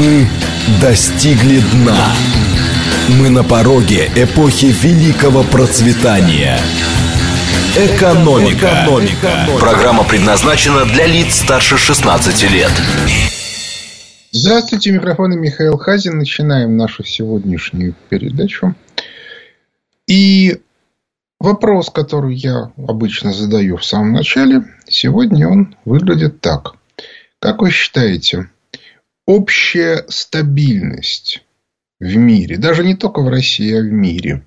Мы достигли дна. Мы на пороге эпохи великого процветания. Экономика. Экономика. Программа предназначена для лиц старше 16 лет. Здравствуйте, микрофон Михаил Хазин. Начинаем нашу сегодняшнюю передачу. И вопрос, который я обычно задаю в самом начале, сегодня он выглядит так. Как вы считаете, общая стабильность в мире, даже не только в России, а в мире,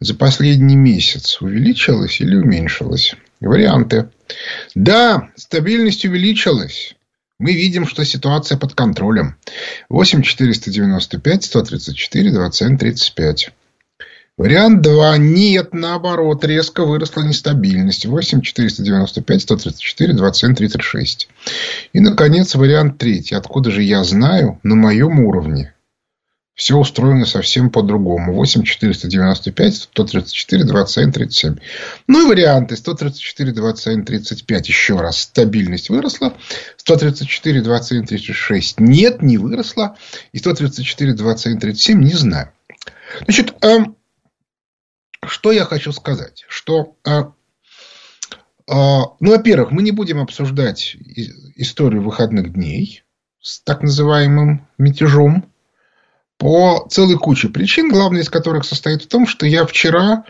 за последний месяц увеличилась или уменьшилась? Варианты. Да, стабильность увеличилась. Мы видим, что ситуация под контролем. 8 495 134 27 35. Вариант 2. Нет, наоборот, резко выросла нестабильность. 8 495 134 27 36. И, наконец, вариант 3. Откуда же я знаю? На моем уровне. Все устроено совсем по-другому. 8 495 134 27 37. Ну и варианты. 134 27 35. Еще раз. Стабильность выросла. 134 27 36. Нет, не выросла. И 134 27 37 не знаю. Значит, эм, что я хочу сказать? Что, а, а, ну, во-первых, мы не будем обсуждать историю выходных дней с так называемым мятежом по целой куче причин, главная из которых состоит в том, что я вчера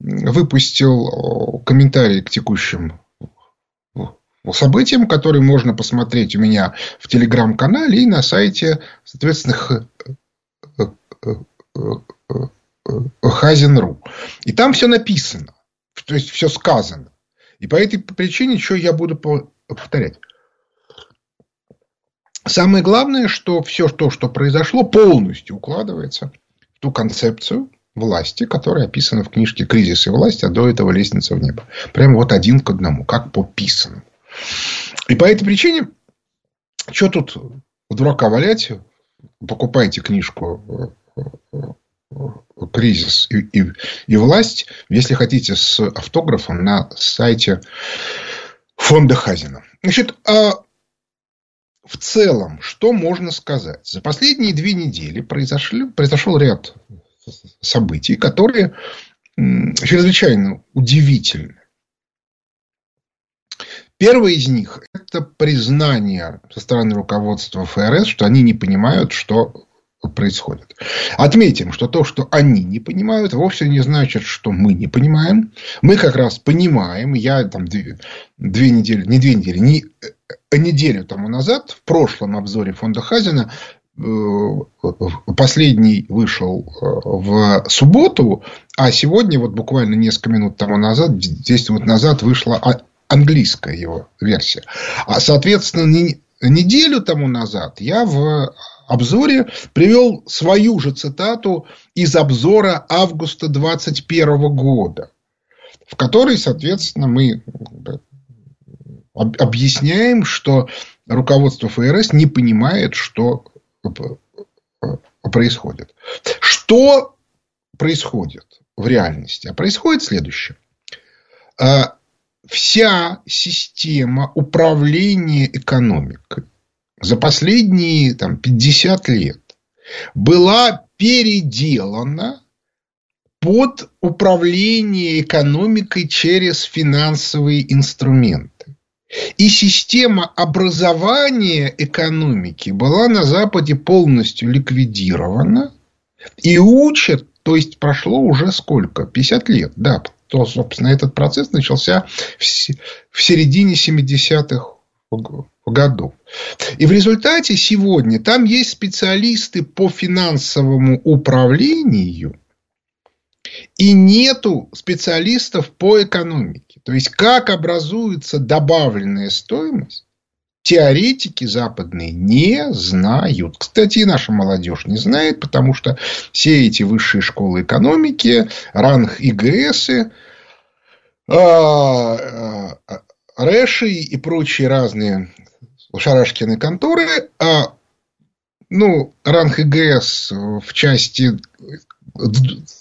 выпустил комментарий к текущим событиям, которые можно посмотреть у меня в телеграм-канале и на сайте, соответственно, Хазин.ру. И там все написано. То есть, все сказано. И по этой причине, что я буду повторять. Самое главное, что все то, что произошло, полностью укладывается в ту концепцию власти, которая описана в книжке «Кризис и власть», а до этого «Лестница в небо». Прямо вот один к одному, как по писанному. И по этой причине, что тут дурака валять, покупайте книжку кризис и, и, и власть, если хотите, с автографом на сайте фонда Хазина. Значит, а в целом, что можно сказать? За последние две недели произошли, произошел ряд событий, которые чрезвычайно удивительны. Первое из них – это признание со стороны руководства ФРС, что они не понимают, что происходит. Отметим, что то, что они не понимают, вовсе не значит, что мы не понимаем. Мы как раз понимаем. Я там две, две недели, не две недели, не э, неделю тому назад в прошлом обзоре фонда Хазина э, последний вышел э, в субботу, а сегодня, вот буквально несколько минут тому назад, 10 минут назад вышла английская его версия. А, соответственно, неделю тому назад я в обзоре привел свою же цитату из обзора августа 2021 года, в которой, соответственно, мы объясняем, что руководство ФРС не понимает, что происходит. Что происходит в реальности? А происходит следующее. А, вся система управления экономикой за последние там, 50 лет была переделана под управление экономикой через финансовые инструменты. И система образования экономики была на Западе полностью ликвидирована. И учат, то есть прошло уже сколько? 50 лет, да. То, собственно, этот процесс начался в середине 70-х годов. И в результате сегодня там есть специалисты по финансовому управлению, и нету специалистов по экономике. То есть, как образуется добавленная стоимость, теоретики западные не знают. Кстати, и наша молодежь не знает, потому что все эти высшие школы экономики, ранг ИГС, а, а, Рэши и прочие разные Шарашкины конторы, а ну, ранг ИГС в части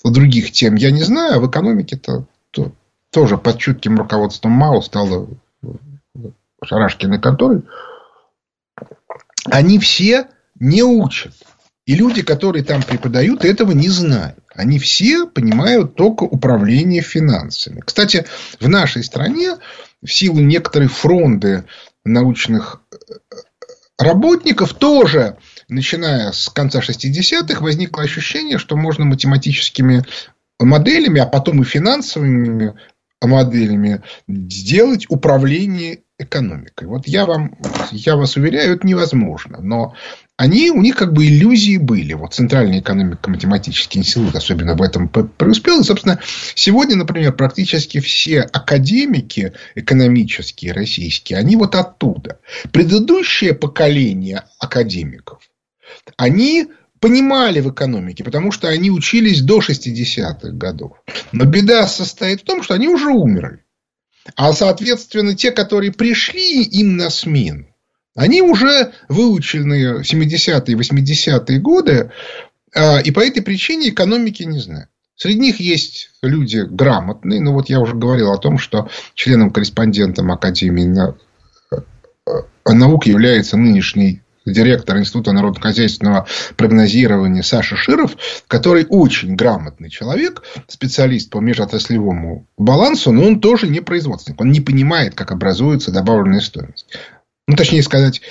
других тем я не знаю, а в экономике-то то, тоже под чутким руководством МАУ стало Шарашкины конторы. Они все не учат. И люди, которые там преподают, этого не знают. Они все понимают только управление финансами. Кстати, в нашей стране в силу некоторой фронды научных э, работников тоже, начиная с конца 60-х, возникло ощущение, что можно математическими моделями, а потом и финансовыми моделями сделать управление экономикой. Вот я вам, я вас уверяю, это невозможно. Но они, у них как бы иллюзии были. Вот Центральный экономико-математический институт особенно в этом преуспел. И, собственно, сегодня, например, практически все академики экономические российские, они вот оттуда. Предыдущее поколение академиков, они понимали в экономике, потому что они учились до 60-х годов. Но беда состоит в том, что они уже умерли. А, соответственно, те, которые пришли им на смену, они уже выучены 70-е, 80-е годы, а, и по этой причине экономики не знают. Среди них есть люди грамотные. Ну, вот я уже говорил о том, что членом-корреспондентом Академии наук является нынешний директор Института народно-хозяйственного прогнозирования Саша Широв, который очень грамотный человек, специалист по межотраслевому балансу, но он тоже не производственник. Он не понимает, как образуется добавленная стоимость. Ну, точнее сказать,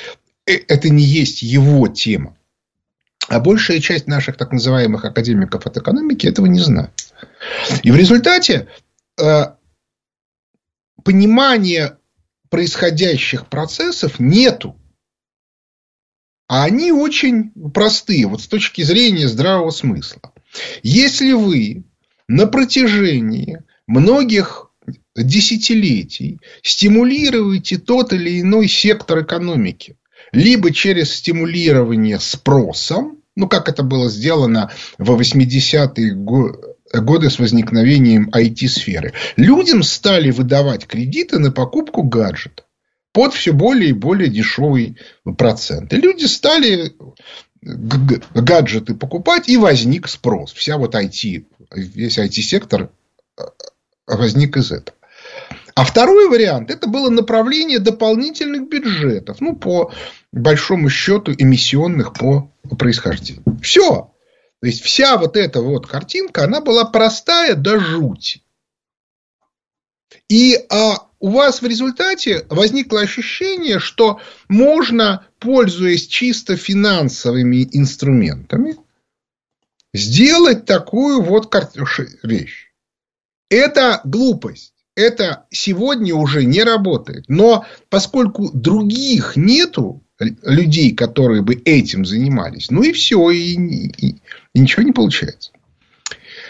э, это не есть его тема. А большая часть наших так называемых академиков от экономики этого не знает. И в результате э, понимания происходящих процессов нету. А они очень простые, вот с точки зрения здравого смысла. Если вы на протяжении многих десятилетий стимулируете тот или иной сектор экономики, либо через стимулирование спросом, ну, как это было сделано в 80-е годы с возникновением IT-сферы. Людям стали выдавать кредиты на покупку гаджетов под все более и более дешевый процент. И люди стали гаджеты покупать, и возник спрос. Вся вот IT, весь IT-сектор э, возник из этого. А второй вариант – это было направление дополнительных бюджетов. Ну, по большому счету, эмиссионных по происхождению. Все. То есть, вся вот эта вот картинка, она была простая до жути. И а, у вас в результате возникло ощущение, что можно, пользуясь чисто финансовыми инструментами, сделать такую вот вещь. Это глупость. Это сегодня уже не работает. Но поскольку других нету людей, которые бы этим занимались, ну и все, и, и, и ничего не получается.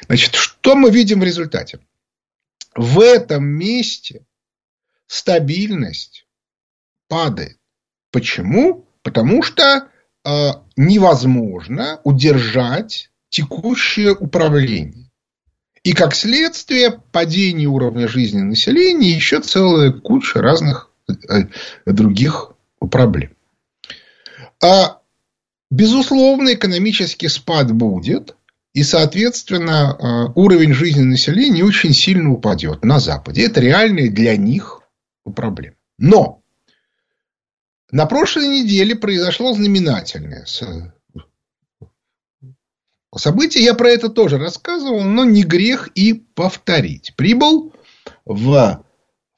Значит, что мы видим в результате? В этом месте стабильность падает. Почему? Потому что э, невозможно удержать текущее управление. И как следствие падение уровня жизни населения еще целая куча разных э, других проблем. А, безусловно, экономический спад будет, и, соответственно, э, уровень жизни населения очень сильно упадет на Западе. Это реальная для них проблем. Но на прошлой неделе произошло знаменательное событие. Я про это тоже рассказывал, но не грех и повторить. Прибыл в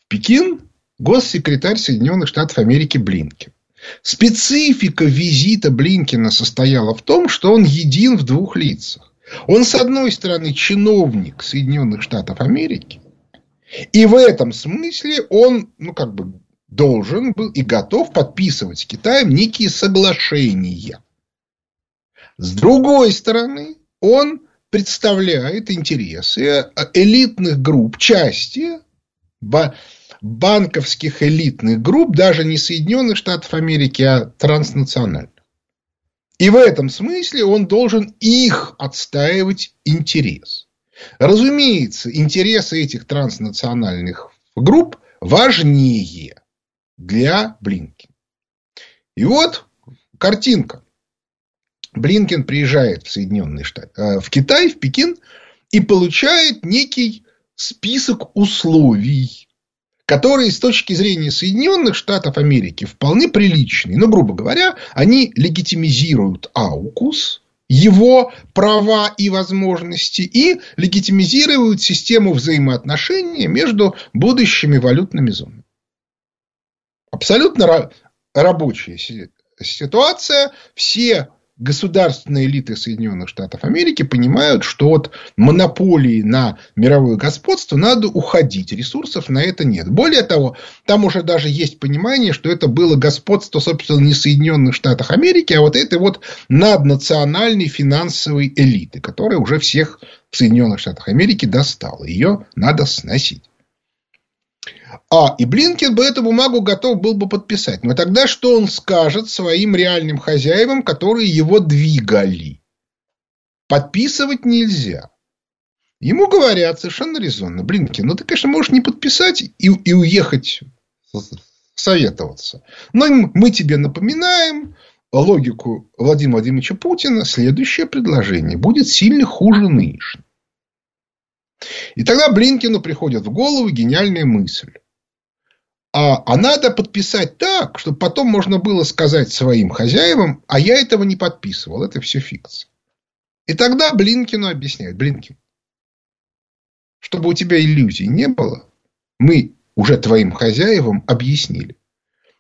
Пекин госсекретарь Соединенных Штатов Америки Блинкен. Специфика визита Блинкина состояла в том, что он един в двух лицах. Он, с одной стороны, чиновник Соединенных Штатов Америки, и в этом смысле он, ну, как бы должен был и готов подписывать с Китаем некие соглашения. С другой стороны, он представляет интересы элитных групп, части банковских элитных групп, даже не Соединенных Штатов Америки, а транснациональных. И в этом смысле он должен их отстаивать интерес. Разумеется, интересы этих транснациональных групп важнее для Блинкина. И вот картинка. Блинкен приезжает в Соединенные Штаты, э, в Китай, в Пекин, и получает некий список условий, которые с точки зрения Соединенных Штатов Америки вполне приличные. Но, грубо говоря, они легитимизируют АУКУС, его права и возможности и легитимизируют систему взаимоотношений между будущими валютными зонами. Абсолютно рабочая ситуация. Все государственные элиты Соединенных Штатов Америки понимают, что от монополии на мировое господство надо уходить. Ресурсов на это нет. Более того, там уже даже есть понимание, что это было господство, собственно, не Соединенных Штатов Америки, а вот этой вот наднациональной финансовой элиты, которая уже всех в Соединенных Штатах Америки достала. Ее надо сносить. А, и Блинкин бы эту бумагу готов был бы подписать. Но тогда что он скажет своим реальным хозяевам, которые его двигали? Подписывать нельзя. Ему говорят совершенно резонно. Блинкин, ну ты, конечно, можешь не подписать и, и уехать советоваться. Но мы тебе напоминаем логику Владимира Владимировича Путина. Следующее предложение будет сильно хуже нынешнего. И тогда Блинкину приходит в голову гениальная мысль. А, а надо подписать так, чтобы потом можно было сказать своим хозяевам, а я этого не подписывал, это все фикция. И тогда Блинкину объясняют, Блинкин, чтобы у тебя иллюзий не было, мы уже твоим хозяевам объяснили,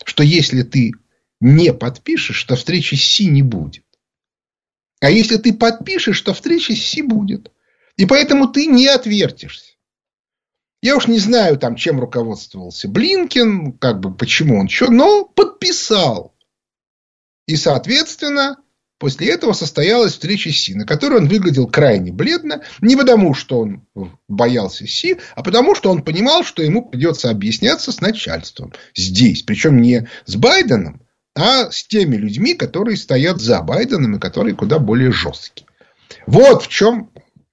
что если ты не подпишешь, то встречи с Си не будет. А если ты подпишешь, то встречи с Си будет. И поэтому ты не отвертишься. Я уж не знаю, там, чем руководствовался Блинкин, как бы, почему он что, но подписал. И, соответственно, после этого состоялась встреча с Си, на которой он выглядел крайне бледно, не потому, что он боялся Си, а потому, что он понимал, что ему придется объясняться с начальством здесь. Причем не с Байденом, а с теми людьми, которые стоят за Байденом и которые куда более жесткие. Вот в чем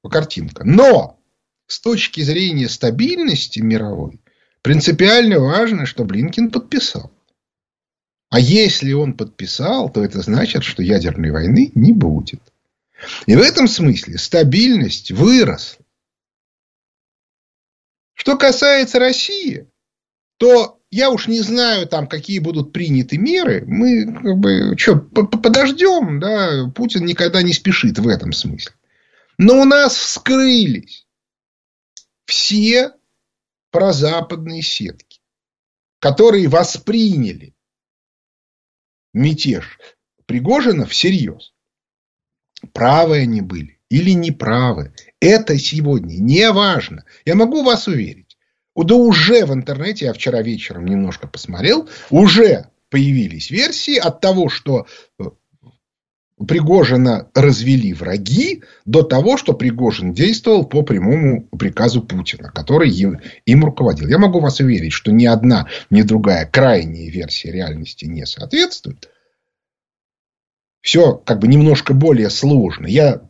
картинка. Но с точки зрения стабильности мировой, принципиально важно, что Блинкин подписал. А если он подписал, то это значит, что ядерной войны не будет. И в этом смысле стабильность выросла. Что касается России, то я уж не знаю, там, какие будут приняты меры. Мы как бы, что, подождем, да, Путин никогда не спешит в этом смысле. Но у нас вскрылись все прозападные сетки, которые восприняли мятеж Пригожина всерьез. Правы они были или неправы. Это сегодня не важно. Я могу вас уверить. Да уже в интернете, я вчера вечером немножко посмотрел, уже появились версии от того, что Пригожина развели враги до того, что Пригожин действовал по прямому приказу Путина, который им руководил. Я могу вас уверить, что ни одна, ни другая крайняя версия реальности не соответствует. Все как бы немножко более сложно. Я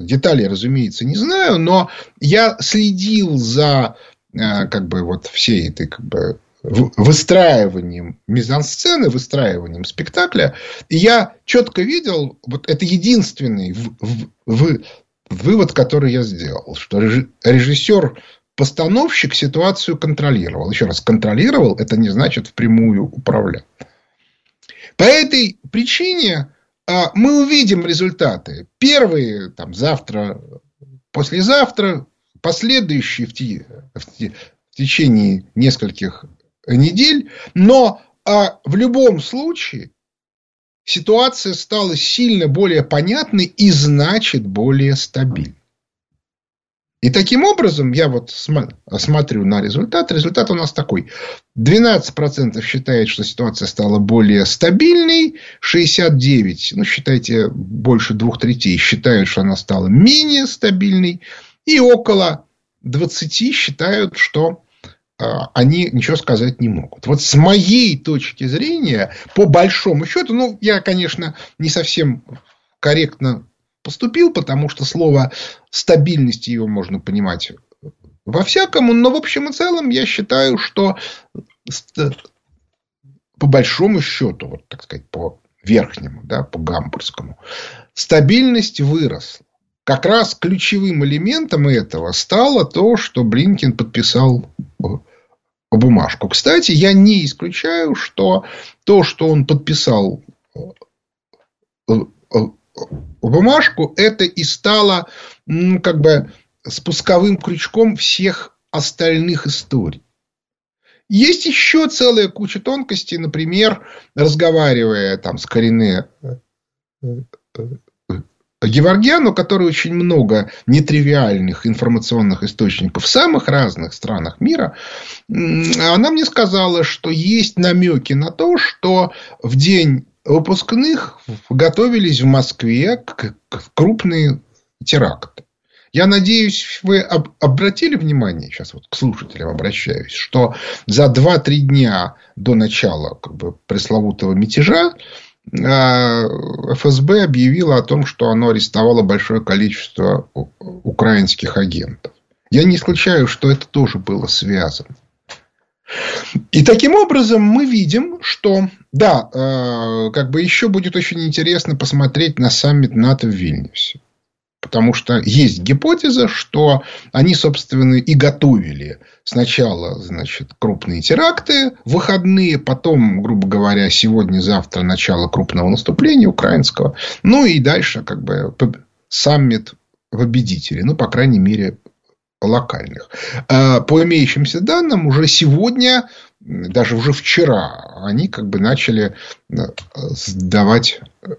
деталей, разумеется, не знаю, но я следил за э, как бы вот всей этой как бы выстраиванием мизансцены, выстраиванием спектакля. И я четко видел, вот это единственный в, в, в, вывод, который я сделал, что режиссер постановщик ситуацию контролировал. Еще раз, контролировал, это не значит впрямую управлял. По этой причине а, мы увидим результаты. Первые там, завтра, послезавтра, последующие в, те, в, те, в течение нескольких недель, но а, в любом случае ситуация стала сильно более понятной и значит более стабильной. И таким образом, я вот смотрю на результат. Результат у нас такой. 12% считает, что ситуация стала более стабильной. 69%, ну, считайте, больше двух третей считают, что она стала менее стабильной. И около 20% считают, что они ничего сказать не могут. Вот с моей точки зрения, по большому счету, ну, я, конечно, не совсем корректно поступил, потому что слово стабильность его можно понимать во всякому, но в общем и целом я считаю, что по большому счету, вот так сказать, по верхнему, да, по гамбургскому, стабильность выросла. Как раз ключевым элементом этого стало то, что Блинкин подписал бумажку. Кстати, я не исключаю, что то, что он подписал бумажку, это и стало ну, как бы спусковым крючком всех остальных историй. Есть еще целая куча тонкостей, например, разговаривая там с Корине Геворгяну, который очень много нетривиальных информационных источников в самых разных странах мира, она мне сказала, что есть намеки на то, что в день выпускных готовились в Москве крупные теракты. Я надеюсь, вы обратили внимание, сейчас вот к слушателям обращаюсь, что за 2-3 дня до начала как бы, пресловутого мятежа ФСБ объявило о том, что оно арестовало большое количество украинских агентов. Я не исключаю, что это тоже было связано. И таким образом мы видим, что да, э, как бы еще будет очень интересно посмотреть на саммит НАТО в Вильнюсе. Потому что есть гипотеза, что они, собственно, и готовили сначала, значит, крупные теракты, выходные, потом, грубо говоря, сегодня-завтра начало крупного наступления украинского, ну и дальше, как бы, саммит победителей, ну, по крайней мере, локальных. А по имеющимся данным, уже сегодня, даже уже вчера, они как бы начали э, сдавать э,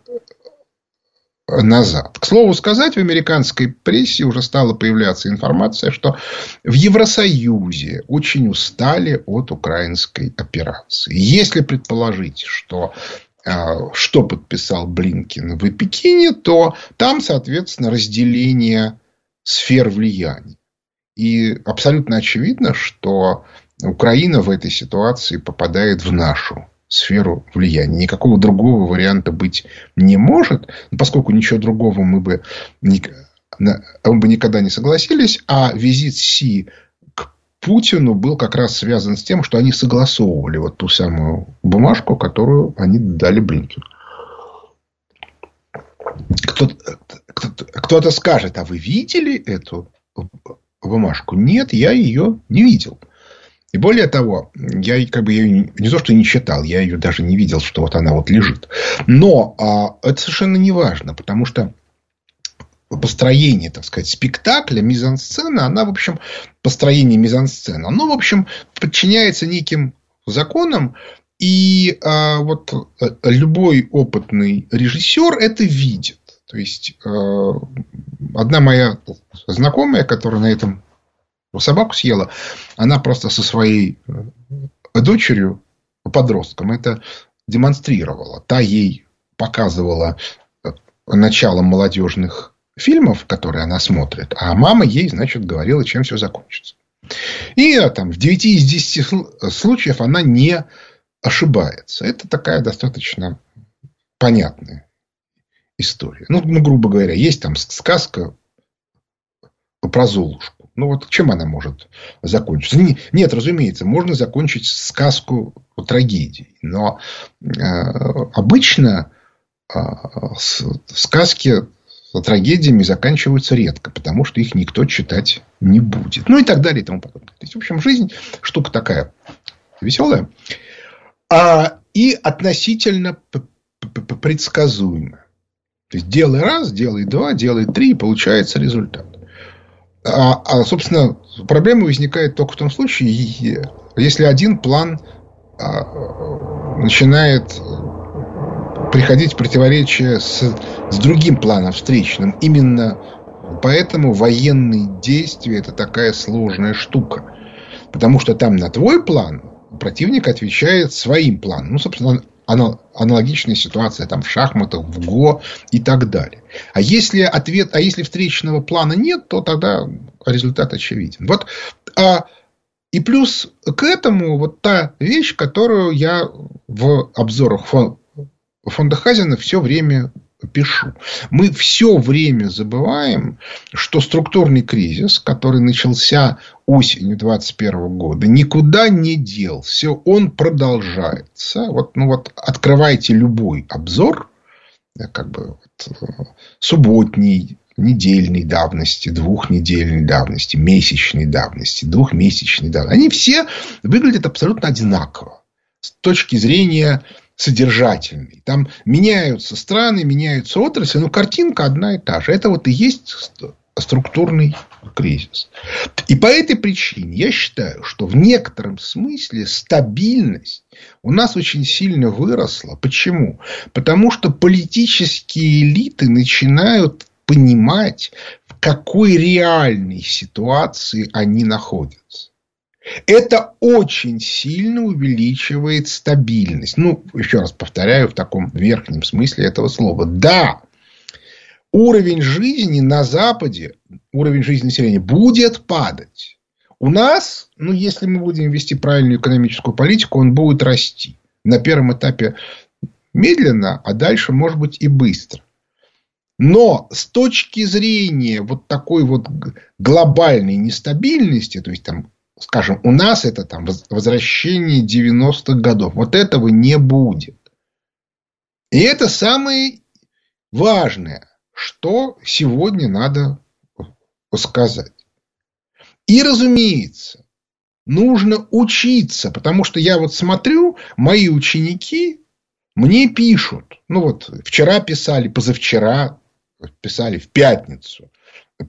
назад. К слову сказать, в американской прессе уже стала появляться информация, что в Евросоюзе очень устали от украинской операции. Если предположить, что а, что подписал Блинкин в Пекине, то там, соответственно, разделение сфер влияния. И абсолютно очевидно, что Украина в этой ситуации попадает в нашу сферу влияния. Никакого другого варианта быть не может, поскольку ничего другого мы бы, мы бы никогда не согласились, а визит Си к Путину был как раз связан с тем, что они согласовывали вот ту самую бумажку, которую они дали Блинкину. Кто-то, кто-то скажет, а вы видели эту бумажку. Нет, я ее не видел. И более того, я как бы ее не то, что не читал, я ее даже не видел, что вот она вот лежит. Но а, это совершенно не важно, потому что построение, так сказать, спектакля, мизансцена, она, в общем, построение мизансцены, оно, в общем, подчиняется неким законам, и а, вот э, любой опытный режиссер это видит. То есть, э, одна моя знакомая, которая на этом собаку съела, она просто со своей э, дочерью, подростком, это демонстрировала. Та ей показывала э, начало молодежных фильмов, которые она смотрит, а мама ей, значит, говорила, чем все закончится. И там, в 9 из 10 случаев она не ошибается. Это такая достаточно понятная история. Ну, ну, грубо говоря, есть там сказка про Золушку. Ну, вот чем она может закончиться? Нет, разумеется, можно закончить сказку трагедией. Но э, обычно э, сказки трагедиями заканчиваются редко, потому что их никто читать не будет. Ну и так далее и тому подобное. То есть, в общем, жизнь штука такая веселая а, и относительно предсказуемая. То есть делай раз, делай два, делай три, и получается результат. А, а, собственно, проблема возникает только в том случае, если один план а, начинает приходить в противоречие с, с другим планом встречным. Именно поэтому военные действия это такая сложная штука. Потому что там на твой план противник отвечает своим планом. Ну, собственно, аналогичная ситуация там в шахматах, в ГО и так далее. А если ответ, а если встречного плана нет, то тогда результат очевиден. Вот а, и плюс к этому вот та вещь, которую я в обзорах фонда Хазина все время пишу. Мы все время забываем, что структурный кризис, который начался осенью 2021 года, никуда не делся. Он продолжается. Вот, ну вот открывайте любой обзор, как бы вот, субботний, недельной давности, двухнедельной давности, месячной давности, двухмесячной давности. Они все выглядят абсолютно одинаково с точки зрения содержательной. Там меняются страны, меняются отрасли, но картинка одна и та же. Это вот и есть структурный кризис. И по этой причине я считаю, что в некотором смысле стабильность у нас очень сильно выросла. Почему? Потому что политические элиты начинают понимать, в какой реальной ситуации они находятся. Это очень сильно увеличивает стабильность. Ну, еще раз повторяю, в таком верхнем смысле этого слова. Да, уровень жизни на Западе, уровень жизни населения будет падать. У нас, ну, если мы будем вести правильную экономическую политику, он будет расти. На первом этапе медленно, а дальше, может быть, и быстро. Но с точки зрения вот такой вот глобальной нестабильности, то есть там, скажем, у нас это там возвращение 90-х годов, вот этого не будет. И это самое важное, что сегодня надо сказать. И, разумеется, нужно учиться, потому что я вот смотрю, мои ученики мне пишут, ну вот вчера писали, позавчера писали, в пятницу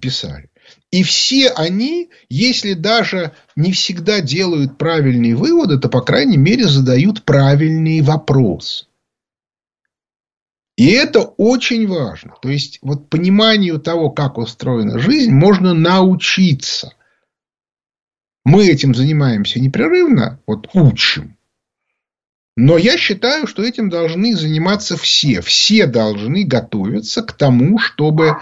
писали. И все они, если даже не всегда делают правильные выводы, то, по крайней мере, задают правильные вопросы. И это очень важно. То есть, вот пониманию того, как устроена жизнь, можно научиться. Мы этим занимаемся непрерывно, вот учим. Но я считаю, что этим должны заниматься все. Все должны готовиться к тому, чтобы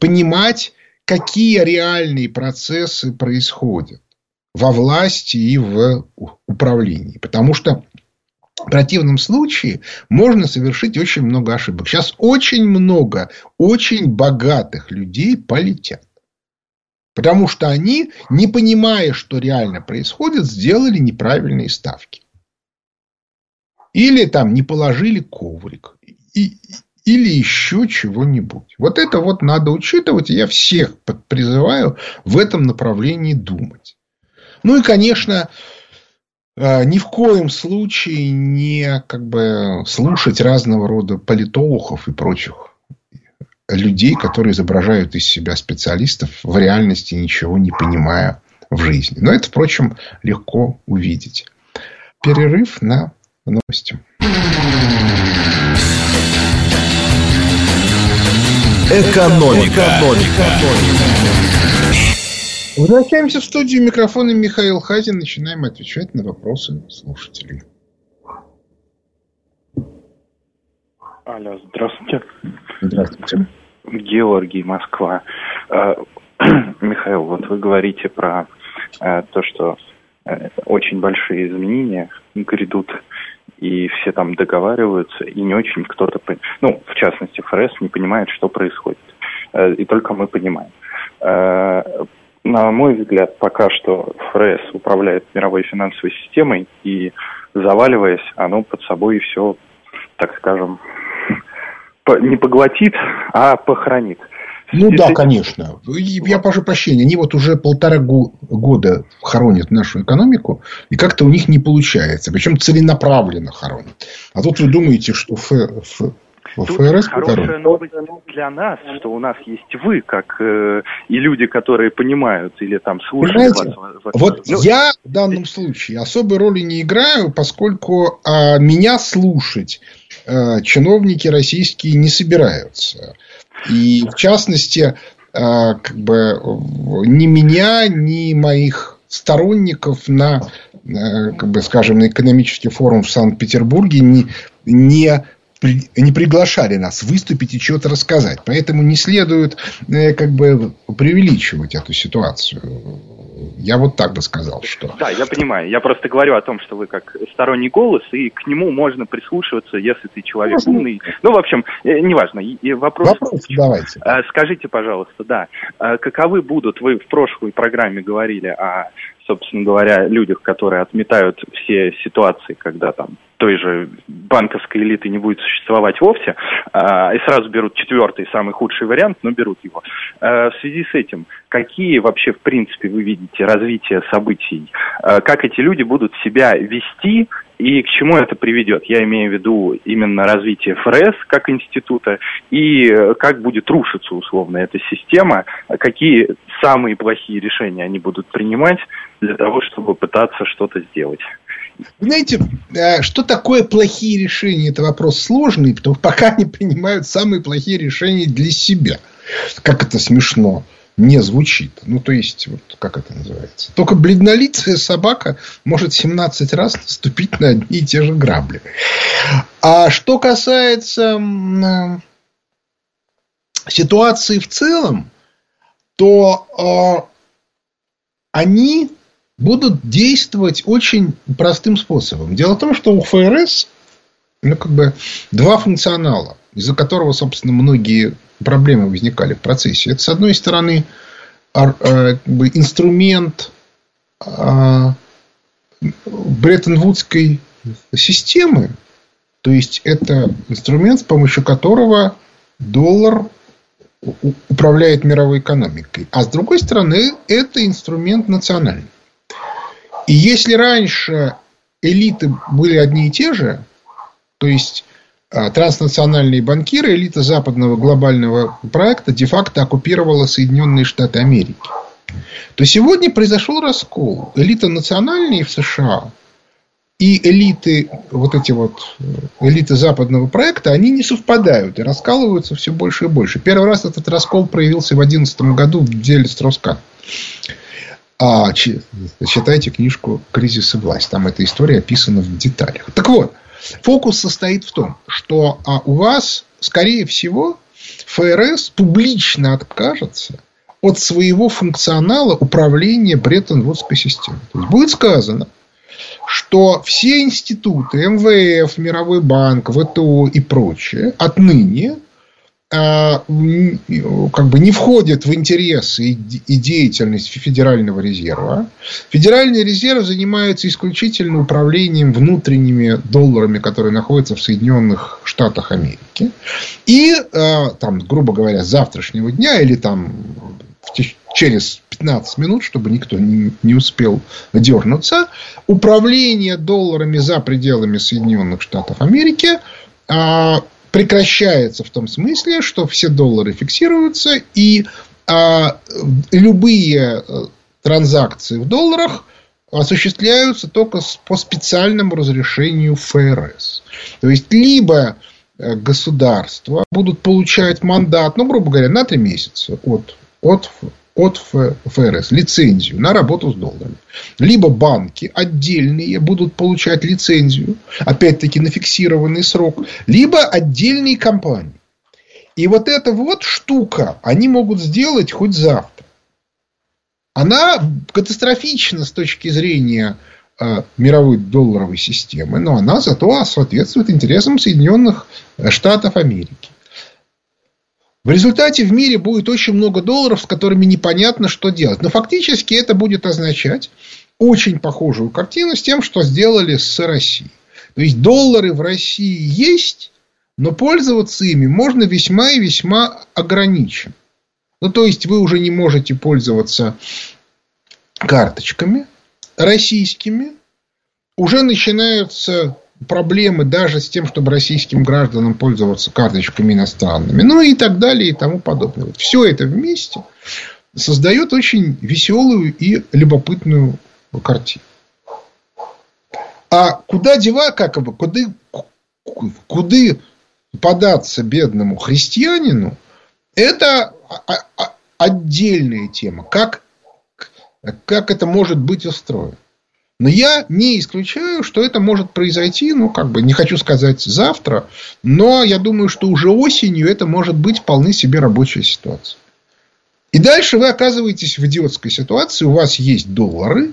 понимать, какие реальные процессы происходят во власти и в управлении. Потому что в противном случае можно совершить очень много ошибок. Сейчас очень много очень богатых людей полетят. Потому что они, не понимая, что реально происходит, сделали неправильные ставки. Или там не положили коврик. И, или еще чего-нибудь. Вот это вот надо учитывать. Я всех призываю в этом направлении думать. Ну и, конечно, ни в коем случае не как бы слушать разного рода политологов и прочих людей, которые изображают из себя специалистов, в реальности ничего не понимая в жизни. Но это, впрочем, легко увидеть. Перерыв на новости. Экономика. Экономика. Возвращаемся в студию. Микрофона Михаил Хазин. Начинаем отвечать на вопросы слушателей. Алло, здравствуйте. Здравствуйте. Георгий, Москва. Э, Михаил, вот вы говорите про э, то, что э, очень большие изменения грядут, и все там договариваются, и не очень кто-то, ну, в частности, ФРС не понимает, что происходит. И только мы понимаем на мой взгляд, пока что ФРС управляет мировой финансовой системой, и заваливаясь, оно под собой все, так скажем, не поглотит, а похоронит. Ну да, конечно. Я прошу прощения, они вот уже полтора года хоронят нашу экономику, и как-то у них не получается. Причем целенаправленно хоронят. А тут вы думаете, что Тут ФРС хорошая новость для нас, что у нас есть вы, как э, и люди, которые понимают или там слушают Понимаете, вас. Вот ну, я в данном случае особой роли не играю, поскольку э, меня слушать э, чиновники российские не собираются. И в частности, э, как бы ни меня, ни моих сторонников на, э, как бы, скажем, на экономический форум в Санкт-Петербурге не, не не приглашали нас выступить и что-то рассказать. Поэтому не следует э, как бы преувеличивать эту ситуацию. Я вот так бы сказал, что... Да, я понимаю. Я просто говорю о том, что вы как сторонний голос, и к нему можно прислушиваться, если ты человек можно. умный. Ну, в общем, э, неважно. И вопрос... Вопрос давайте. А, скажите, пожалуйста, да, а каковы будут, вы в прошлой программе говорили о собственно говоря, людях, которые отметают все ситуации, когда там той же банковской элиты не будет существовать вовсе. и сразу берут четвертый, самый худший вариант, но берут его. В связи с этим, какие вообще, в принципе, вы видите развитие событий? Как эти люди будут себя вести и к чему это приведет? Я имею в виду именно развитие ФРС как института и как будет рушиться условно эта система, какие самые плохие решения они будут принимать для того, чтобы пытаться что-то сделать. Знаете, э, что такое плохие решения? Это вопрос сложный, потому что пока они принимают самые плохие решения для себя. Как это смешно не звучит. Ну, то есть, вот как это называется? Только бледнолицая собака может 17 раз наступить на одни и те же грабли. А что касается э, ситуации в целом, то э, они будут действовать очень простым способом. Дело в том, что у ФРС ну, как бы два функционала, из-за которого, собственно, многие проблемы возникали в процессе. Это, с одной стороны, э, как бы инструмент э, Бреттон-Вудской системы, то есть это инструмент, с помощью которого доллар управляет мировой экономикой. А с другой стороны, это инструмент национальный. И если раньше элиты были одни и те же, то есть а, транснациональные банкиры, элита западного глобального проекта де-факто оккупировала Соединенные Штаты Америки, то сегодня произошел раскол. Элита национальные в США и элиты, вот эти вот элиты западного проекта, они не совпадают и раскалываются все больше и больше. Первый раз этот раскол проявился в 2011 году в деле Строскан. А, читайте книжку «Кризис и власть». Там эта история описана в деталях. Так вот, фокус состоит в том, что а, у вас, скорее всего, ФРС публично откажется от своего функционала управления Бреттон-Вудской системой. То есть, будет сказано – что все институты, МВФ, Мировой банк, ВТО и прочее, отныне как бы не входят в интересы и деятельность Федерального резерва. Федеральный резерв занимается исключительно управлением внутренними долларами, которые находятся в Соединенных Штатах Америки. И, а, там, грубо говоря, с завтрашнего дня или там через 15 минут, чтобы никто не, не успел дернуться, управление долларами за пределами Соединенных Штатов Америки а, прекращается в том смысле, что все доллары фиксируются, и а, любые э, транзакции в долларах осуществляются только по специальному разрешению ФРС. То есть, либо э, государства будут получать мандат, ну, грубо говоря, на три месяца от, от от ФРС лицензию на работу с долларами. Либо банки отдельные будут получать лицензию, опять-таки на фиксированный срок, либо отдельные компании. И вот эта вот штука они могут сделать хоть завтра. Она катастрофична с точки зрения э, мировой долларовой системы, но она зато соответствует интересам Соединенных Штатов Америки. В результате в мире будет очень много долларов, с которыми непонятно, что делать. Но фактически это будет означать очень похожую картину с тем, что сделали с Россией. То есть доллары в России есть, но пользоваться ими можно весьма и весьма ограниченно. Ну, то есть вы уже не можете пользоваться карточками российскими. Уже начинаются проблемы даже с тем, чтобы российским гражданам пользоваться карточками иностранными, ну и так далее и тому подобное. Все это вместе создает очень веселую и любопытную картину. А куда девать, как бы, куда, куда податься бедному христианину, это отдельная тема. Как, как это может быть устроено. Но я не исключаю, что это может произойти, ну, как бы, не хочу сказать завтра, но я думаю, что уже осенью это может быть вполне себе рабочая ситуация. И дальше вы оказываетесь в идиотской ситуации, у вас есть доллары,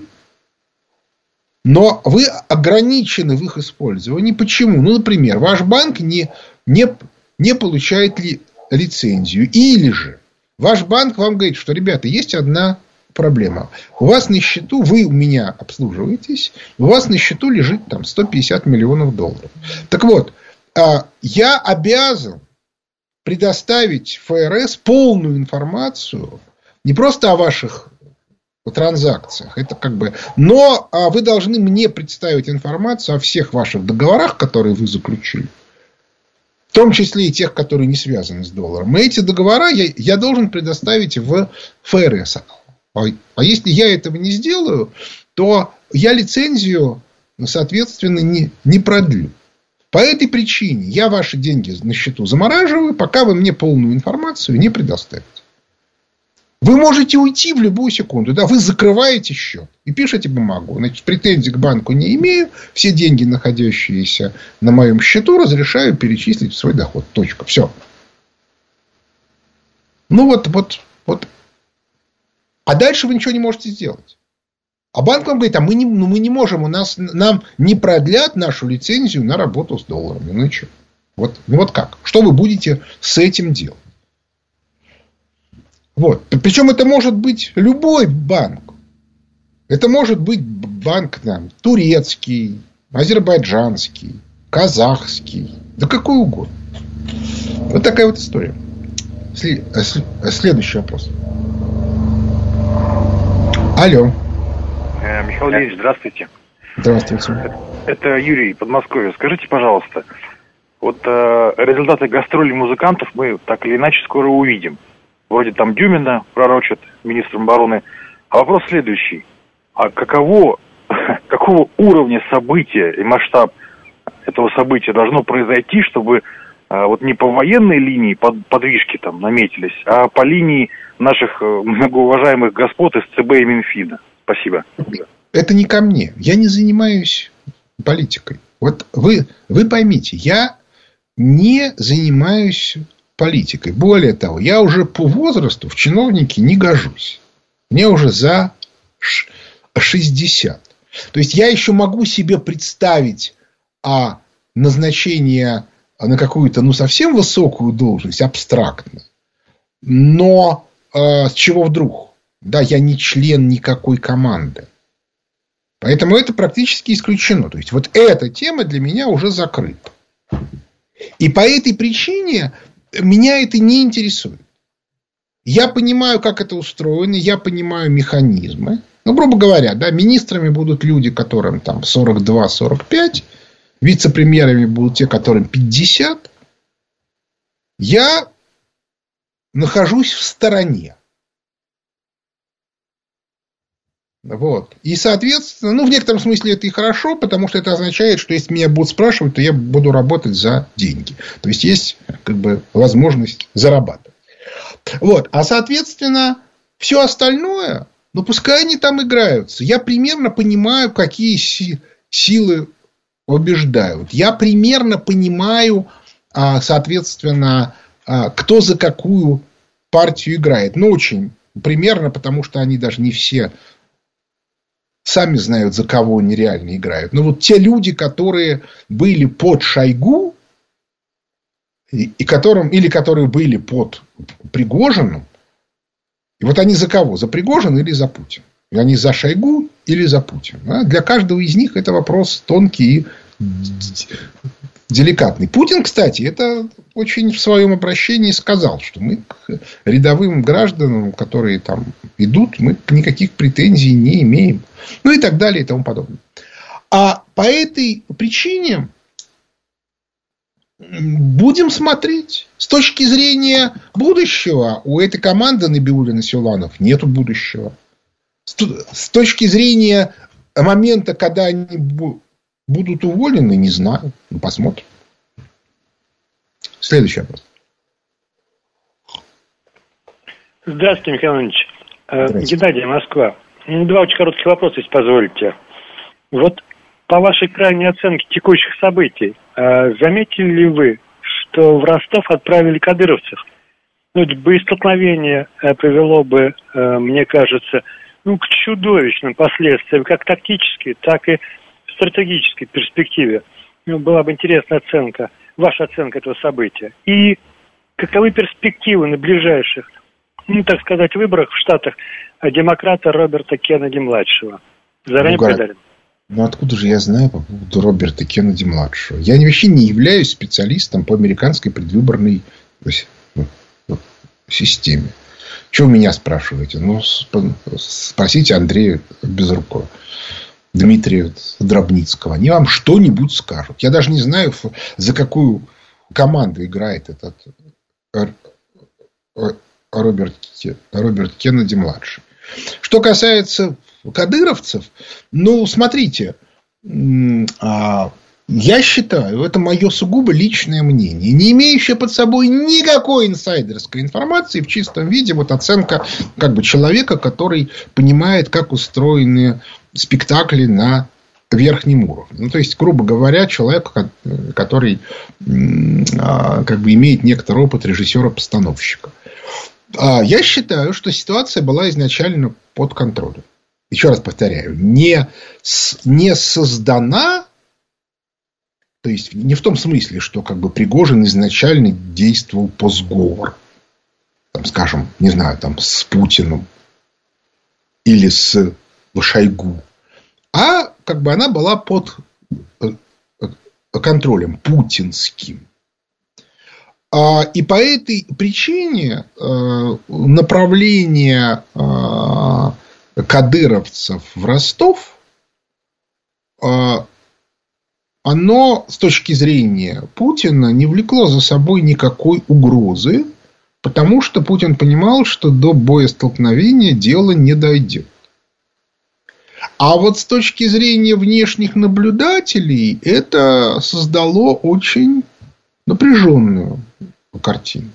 но вы ограничены в их использовании. Почему? Ну, например, ваш банк не, не, не получает ли лицензию. Или же ваш банк вам говорит, что, ребята, есть одна проблема. У вас на счету, вы у меня обслуживаетесь, у вас на счету лежит там 150 миллионов долларов. Так вот, а, я обязан предоставить ФРС полную информацию не просто о ваших транзакциях. Это как бы... Но а вы должны мне представить информацию о всех ваших договорах, которые вы заключили. В том числе и тех, которые не связаны с долларом. И эти договора я, я должен предоставить в ФРС. А, а если я этого не сделаю, то я лицензию, соответственно, не, не продлю. По этой причине я ваши деньги на счету замораживаю, пока вы мне полную информацию не предоставите. Вы можете уйти в любую секунду. Да, вы закрываете счет и пишете бумагу. Значит, претензий к банку не имею. Все деньги, находящиеся на моем счету, разрешаю перечислить в свой доход. Точка. Все. Ну вот, вот, вот. А дальше вы ничего не можете сделать. А банк вам говорит, а мы не, ну, мы не можем, у нас, нам не продлят нашу лицензию на работу с долларами. Ну и что? Вот, ну вот как? Что вы будете с этим делать? Вот. Причем это может быть любой банк. Это может быть банк там, турецкий, азербайджанский, казахский, да какой угодно. Вот такая вот история. Э, следующий вопрос. Алло. Э, Михаил Ильич, здравствуйте. Здравствуйте. Это Юрий, Подмосковье. Скажите, пожалуйста, вот э, результаты гастролей музыкантов мы так или иначе скоро увидим вроде там Дюмина пророчат министром обороны. А вопрос следующий. А каково, какого уровня события и масштаб этого события должно произойти, чтобы а, вот не по военной линии под, подвижки там наметились, а по линии наших э, многоуважаемых господ из ЦБ и Минфина? Спасибо. Это не ко мне. Я не занимаюсь политикой. Вот вы, вы поймите, я не занимаюсь политикой. Более того, я уже по возрасту в чиновники не гожусь. Мне уже за 60. То есть, я еще могу себе представить а, назначение на какую-то ну, совсем высокую должность, абстрактно. Но э, с чего вдруг? Да, я не член никакой команды. Поэтому это практически исключено. То есть, вот эта тема для меня уже закрыта. И по этой причине меня это не интересует. Я понимаю, как это устроено, я понимаю механизмы. Ну, грубо говоря, да, министрами будут люди, которым там 42-45, вице-премьерами будут те, которым 50. Я нахожусь в стороне. Вот. И, соответственно, ну, в некотором смысле это и хорошо, потому что это означает, что если меня будут спрашивать, то я буду работать за деньги. То есть, есть как бы возможность зарабатывать. Вот. А, соответственно, все остальное, ну, пускай они там играются. Я примерно понимаю, какие силы убеждают. Я примерно понимаю, а, соответственно, кто за какую партию играет. Ну, очень примерно, потому что они даже не все сами знают, за кого они реально играют. Но вот те люди, которые были под Шойгу, и, и которым, или которые были под Пригожиным, и вот они за кого? За Пригожин или за Путин? И они за Шойгу или за Путин? А для каждого из них это вопрос тонкий и деликатный. Путин, кстати, это очень в своем обращении сказал, что мы к рядовым гражданам, которые там идут, мы никаких претензий не имеем. Ну и так далее и тому подобное. А по этой причине будем смотреть. С точки зрения будущего у этой команды Набиулина Силанов нету будущего. С точки зрения момента, когда они будут уволены, не знаю. Ну, посмотрим. Следующий вопрос. Здравствуйте, Михаил Иванович. Э, Здравствуйте. Геннадий, Москва. Два очень коротких вопроса, если позволите. Вот по вашей крайней оценке текущих событий, э, заметили ли вы, что в Ростов отправили кадыровцев? Ну, боестолкновение э, привело бы, мне кажется, ну, к чудовищным последствиям, как тактически, так и стратегической перспективе. Ну, была бы интересная оценка – ваша оценка этого события? И каковы перспективы на ближайших, ну, так сказать, выборах в Штатах демократа Роберта Кеннеди-младшего? Заранее ну, благодарен. Ну, откуда же я знаю по поводу Роберта Кеннеди-младшего? Я вообще не являюсь специалистом по американской предвыборной системе. Что вы меня спрашиваете? Ну, спросите Андрея Безрукова. Дмитрия Дробницкого. Они вам что-нибудь скажут. Я даже не знаю, за какую команду играет этот Роберт, Роберт Кеннеди-младший. Что касается кадыровцев, ну, смотрите, а, я считаю, это мое сугубо личное мнение, не имеющее под собой никакой инсайдерской информации в чистом виде, вот оценка как бы человека, который понимает, как устроены спектакли на верхнем уровне. Ну, то есть, грубо говоря, человек, который а, как бы имеет некоторый опыт режиссера-постановщика. А я считаю, что ситуация была изначально под контролем. Еще раз повторяю, не, не создана, то есть не в том смысле, что как бы Пригожин изначально действовал по сговору. Там, скажем, не знаю, там с Путиным или с Шойгу. А как бы она была под э, контролем путинским. А, и по этой причине э, направление э, кадыровцев в Ростов, оно с точки зрения Путина не влекло за собой никакой угрозы, потому что Путин понимал, что до боестолкновения дело не дойдет. А вот с точки зрения внешних наблюдателей это создало очень напряженную картину.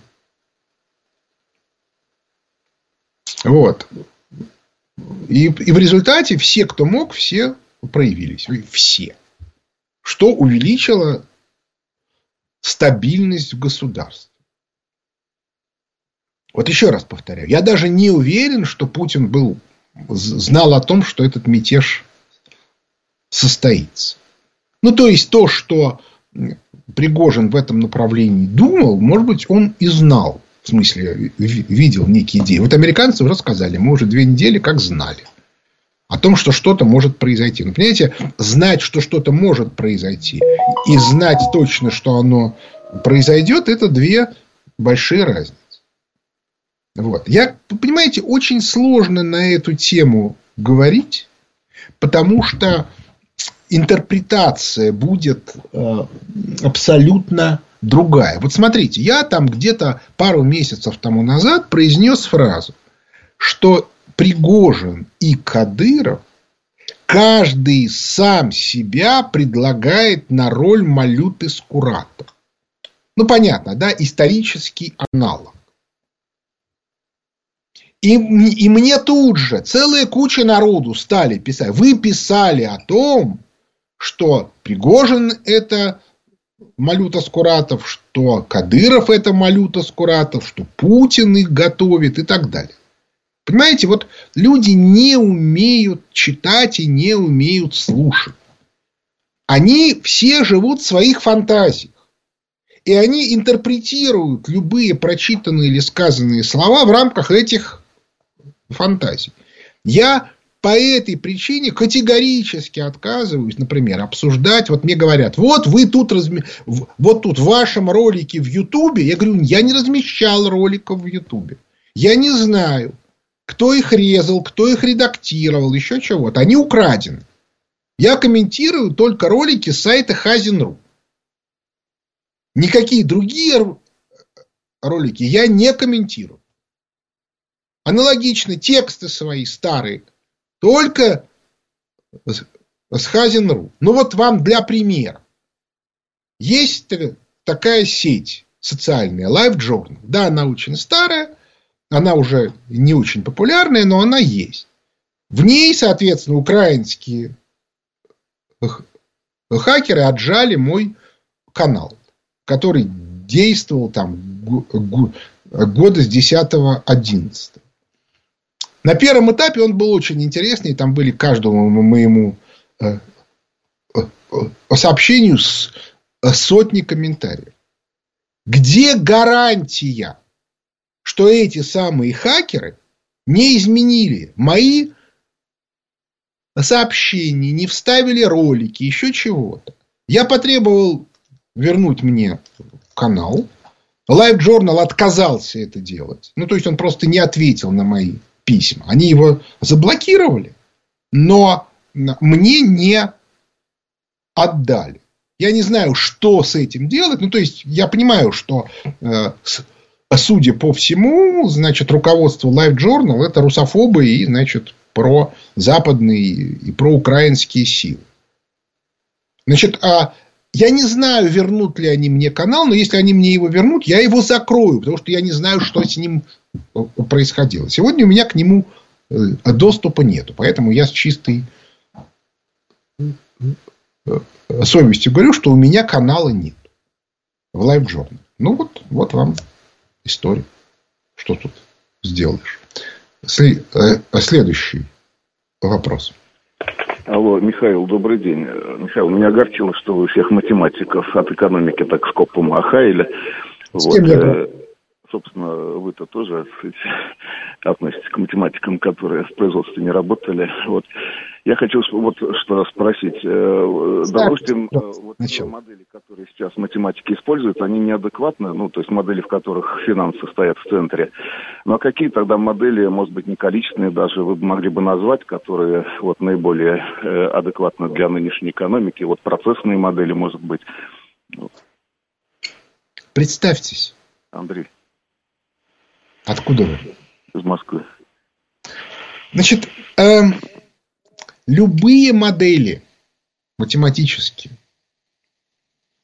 Вот. И, и в результате все, кто мог, все проявились. Все. Что увеличило стабильность в государстве. Вот еще раз повторяю. Я даже не уверен, что Путин был знал о том, что этот мятеж состоится. Ну, то есть, то, что Пригожин в этом направлении думал, может быть, он и знал. В смысле, видел некие идеи. Вот американцы уже сказали, мы уже две недели как знали. О том, что что-то может произойти. Ну, понимаете, знать, что что-то может произойти, и знать точно, что оно произойдет, это две большие разницы. Вот. Я, понимаете, очень сложно на эту тему говорить, потому что интерпретация будет э, абсолютно другая. Вот смотрите, я там где-то пару месяцев тому назад произнес фразу, что Пригожин и Кадыров каждый сам себя предлагает на роль Малюты Скурата. Ну, понятно, да, исторический аналог. И, и мне тут же целая куча народу стали писать. Вы писали о том, что Пригожин это Малюта Скуратов, что Кадыров это Малюта Скуратов, что Путин их готовит и так далее. Понимаете, вот люди не умеют читать и не умеют слушать. Они все живут в своих фантазиях. И они интерпретируют любые прочитанные или сказанные слова в рамках этих фантазий. Я по этой причине категорически отказываюсь, например, обсуждать. Вот мне говорят, вот вы тут разми... вот тут в вашем ролике в Ютубе. Я говорю, я не размещал роликов в Ютубе. Я не знаю, кто их резал, кто их редактировал, еще чего-то. Они украдены. Я комментирую только ролики с сайта Хазин.ру. Никакие другие ролики я не комментирую. Аналогично тексты свои старые, только с Хазин.ру. Ну вот вам для примера. Есть такая сеть социальная, Life Journal. Да, она очень старая, она уже не очень популярная, но она есть. В ней, соответственно, украинские хакеры отжали мой канал, который действовал там года с 10-11. На первом этапе он был очень интересный. Там были каждому моему э, э, э, сообщению сотни комментариев. Где гарантия, что эти самые хакеры не изменили мои сообщения, не вставили ролики, еще чего-то. Я потребовал вернуть мне канал. Live Journal отказался это делать. Ну, то есть, он просто не ответил на мои письма. Они его заблокировали, но мне не отдали. Я не знаю, что с этим делать. Ну, то есть, я понимаю, что, э, судя по всему, значит, руководство Live Journal это русофобы и, значит, про западные и про украинские силы. Значит, а я не знаю, вернут ли они мне канал, но если они мне его вернут, я его закрою, потому что я не знаю, что с ним происходило. Сегодня у меня к нему э, доступа нету, поэтому я с чистой э, совестью говорю, что у меня канала нет в Live Journal. Ну вот, вот вам история. Что тут сделаешь? Следующий вопрос. Алло, Михаил, добрый день. Михаил, меня огорчило, что вы всех математиков от экономики так скопом охаяли. С вот, кем я э, собственно, вы-то тоже сказать, относитесь к математикам, которые в производстве не работали. Вот. Я хочу вот что спросить. Э, допустим, э, вот модели, которые сейчас математики используют, они неадекватны, ну, то есть модели, в которых финансы стоят в центре. Но какие тогда модели, может быть, не количественные даже, вы могли бы назвать, которые вот наиболее э, адекватны для нынешней экономики? Вот процессные модели, может быть. Представьтесь. Андрей. Откуда вы? Из Москвы. Значит, э, любые модели математические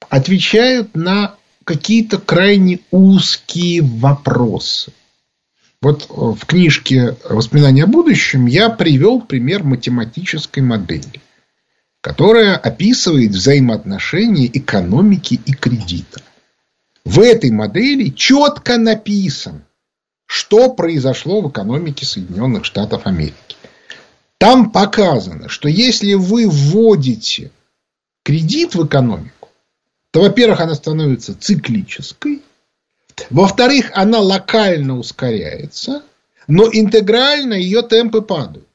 отвечают на какие-то крайне узкие вопросы. Вот э, в книжке «Воспоминания о будущем» я привел пример математической модели, которая описывает взаимоотношения экономики и кредита. В этой модели четко написано, что произошло в экономике Соединенных Штатов Америки. Там показано, что если вы вводите кредит в экономику, то, во-первых, она становится циклической, во-вторых, она локально ускоряется, но интегрально ее темпы падают.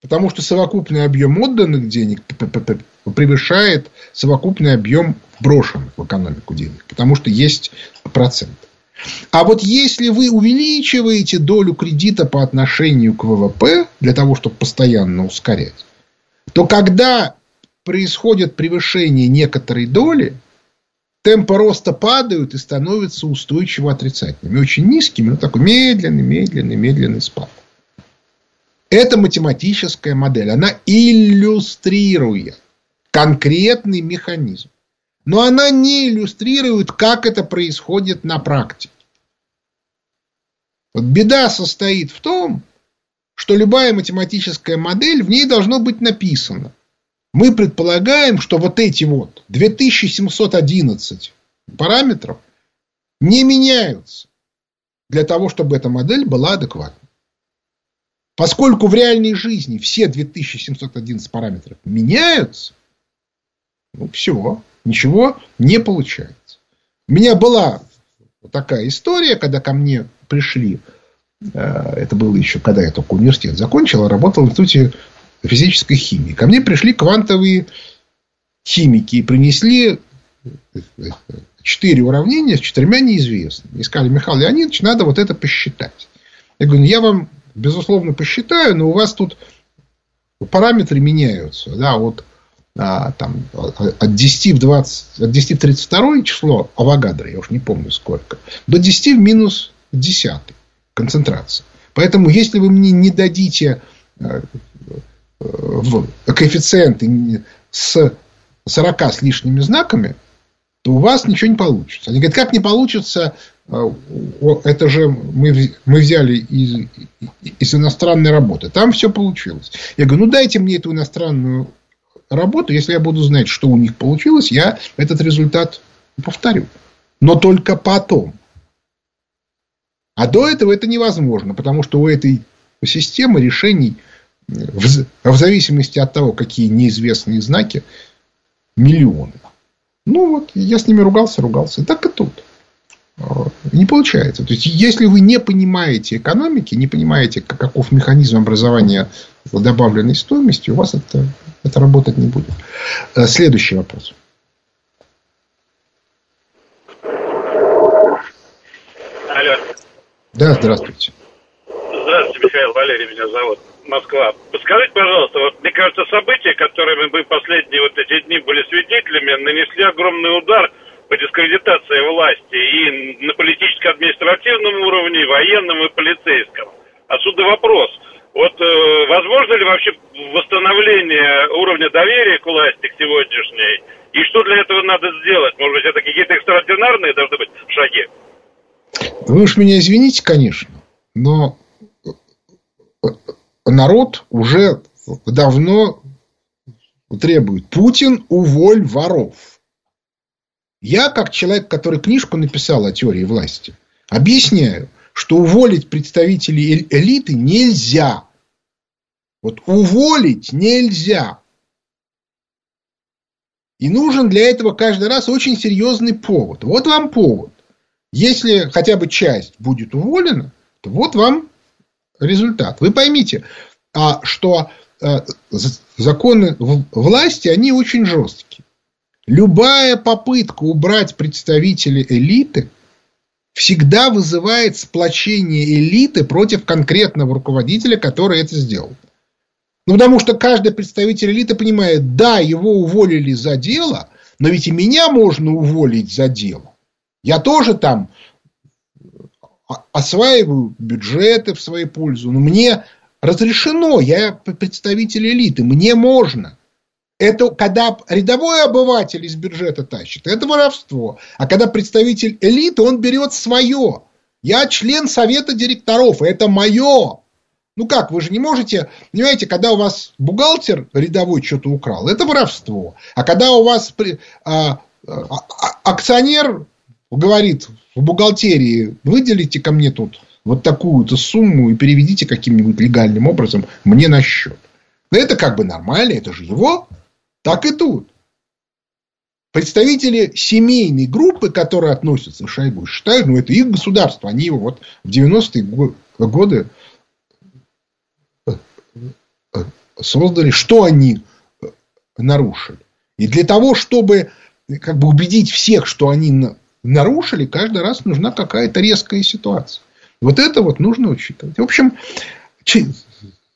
Потому что совокупный объем отданных денег превышает совокупный объем брошенных в экономику денег. Потому что есть процент. А вот если вы увеличиваете долю кредита по отношению к ВВП, для того, чтобы постоянно ускорять, то когда происходит превышение некоторой доли, темпы роста падают и становятся устойчиво отрицательными. Очень низкими, но такой медленный, медленный, медленный спад. Это математическая модель. Она иллюстрирует конкретный механизм. Но она не иллюстрирует, как это происходит на практике. Вот беда состоит в том, что любая математическая модель, в ней должно быть написано. Мы предполагаем, что вот эти вот 2711 параметров не меняются для того, чтобы эта модель была адекватной. Поскольку в реальной жизни все 2711 параметров меняются, ну, все, ничего не получается. У меня была такая история, когда ко мне пришли, э, это было еще, когда я только университет закончил, работал в институте физической химии. Ко мне пришли квантовые химики и принесли четыре уравнения с четырьмя неизвестными. И сказали, Михаил Леонидович, надо вот это посчитать. Я говорю, «Ну, я вам, безусловно, посчитаю, но у вас тут параметры меняются. Да, вот а, там, от 10 в 20, от 10 в 32 число Авогадро, я уж не помню сколько, до 10 в минус 10 концентрация. Поэтому, если вы мне не дадите э, в коэффициенты с 40 с лишними знаками, то у вас ничего не получится. Они говорят, как не получится, э, это же мы, мы взяли из, из иностранной работы. Там все получилось. Я говорю, ну дайте мне эту иностранную работу, если я буду знать, что у них получилось, я этот результат повторю. Но только потом. А до этого это невозможно, потому что у этой системы решений в, в зависимости от того, какие неизвестные знаки, миллионы. Ну вот, я с ними ругался, ругался. Так и тут. А, не получается. То есть, если вы не понимаете экономики, не понимаете, каков механизм образования добавленной стоимости, у вас это, это работать не будет. Э, следующий вопрос. Алло. Да, здравствуйте. Здравствуйте, Михаил Валерий меня зовут. Москва. Подскажите, пожалуйста, вот мне кажется, события, которыми мы последние вот эти дни были свидетелями, нанесли огромный удар по дискредитации власти и на политическо-административном уровне, и военном, и полицейском. Отсюда вопрос. Вот э, возможно ли вообще восстановление уровня доверия к власти, к сегодняшней? И что для этого надо сделать? Может быть, это какие-то экстраординарные должны быть шаги? Вы уж меня извините, конечно, но народ уже давно требует. Путин, уволь воров. Я, как человек, который книжку написал о теории власти, объясняю, что уволить представителей элиты нельзя. Вот уволить нельзя. И нужен для этого каждый раз очень серьезный повод. Вот вам повод. Если хотя бы часть будет уволена, то вот вам результат. Вы поймите, а, что а, законы власти, они очень жесткие. Любая попытка убрать представителей элиты всегда вызывает сплочение элиты против конкретного руководителя, который это сделал. Ну, потому что каждый представитель элиты понимает, да, его уволили за дело, но ведь и меня можно уволить за дело. Я тоже там осваиваю бюджеты в свою пользу. Но мне разрешено, я представитель элиты, мне можно. Это когда рядовой обыватель из бюджета тащит, это воровство. А когда представитель элиты, он берет свое. Я член совета директоров, это мое. Ну как, вы же не можете, понимаете, когда у вас бухгалтер рядовой что-то украл, это воровство. А когда у вас а, а, а, акционер говорит в бухгалтерии, выделите ко мне тут вот такую-то сумму и переведите каким-нибудь легальным образом мне на счет. Но это как бы нормально, это же его. Так и тут. Представители семейной группы, которые относятся к Шойгу, считают, ну, это их государство. Они его вот в 90-е годы создали. Что они нарушили? И для того, чтобы как бы убедить всех, что они нарушили, каждый раз нужна какая-то резкая ситуация. Вот это вот нужно учитывать. В общем,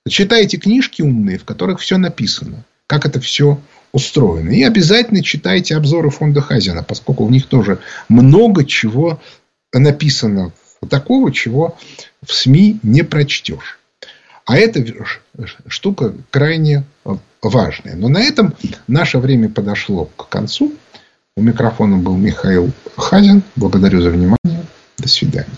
читайте книжки умные, в которых все написано. Как это все устроено. И обязательно читайте обзоры фонда Хазина, поскольку в них тоже много чего написано такого, чего в СМИ не прочтешь. А эта штука крайне важная. Но на этом наше время подошло к концу. У микрофона был Михаил Хазин. Благодарю за внимание. До свидания.